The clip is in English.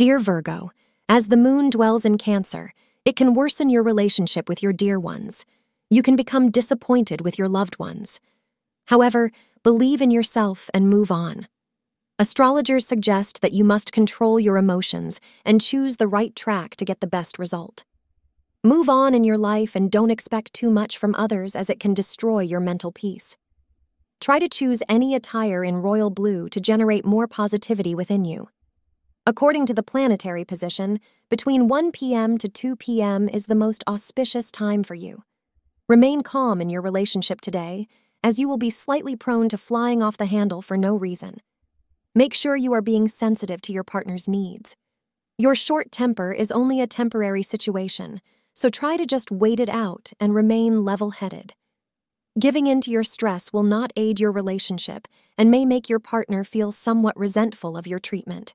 Dear Virgo, as the moon dwells in Cancer, it can worsen your relationship with your dear ones. You can become disappointed with your loved ones. However, believe in yourself and move on. Astrologers suggest that you must control your emotions and choose the right track to get the best result. Move on in your life and don't expect too much from others as it can destroy your mental peace. Try to choose any attire in royal blue to generate more positivity within you. According to the planetary position, between 1 p.m. to 2 p.m. is the most auspicious time for you. Remain calm in your relationship today, as you will be slightly prone to flying off the handle for no reason. Make sure you are being sensitive to your partner's needs. Your short temper is only a temporary situation, so try to just wait it out and remain level headed. Giving in to your stress will not aid your relationship and may make your partner feel somewhat resentful of your treatment.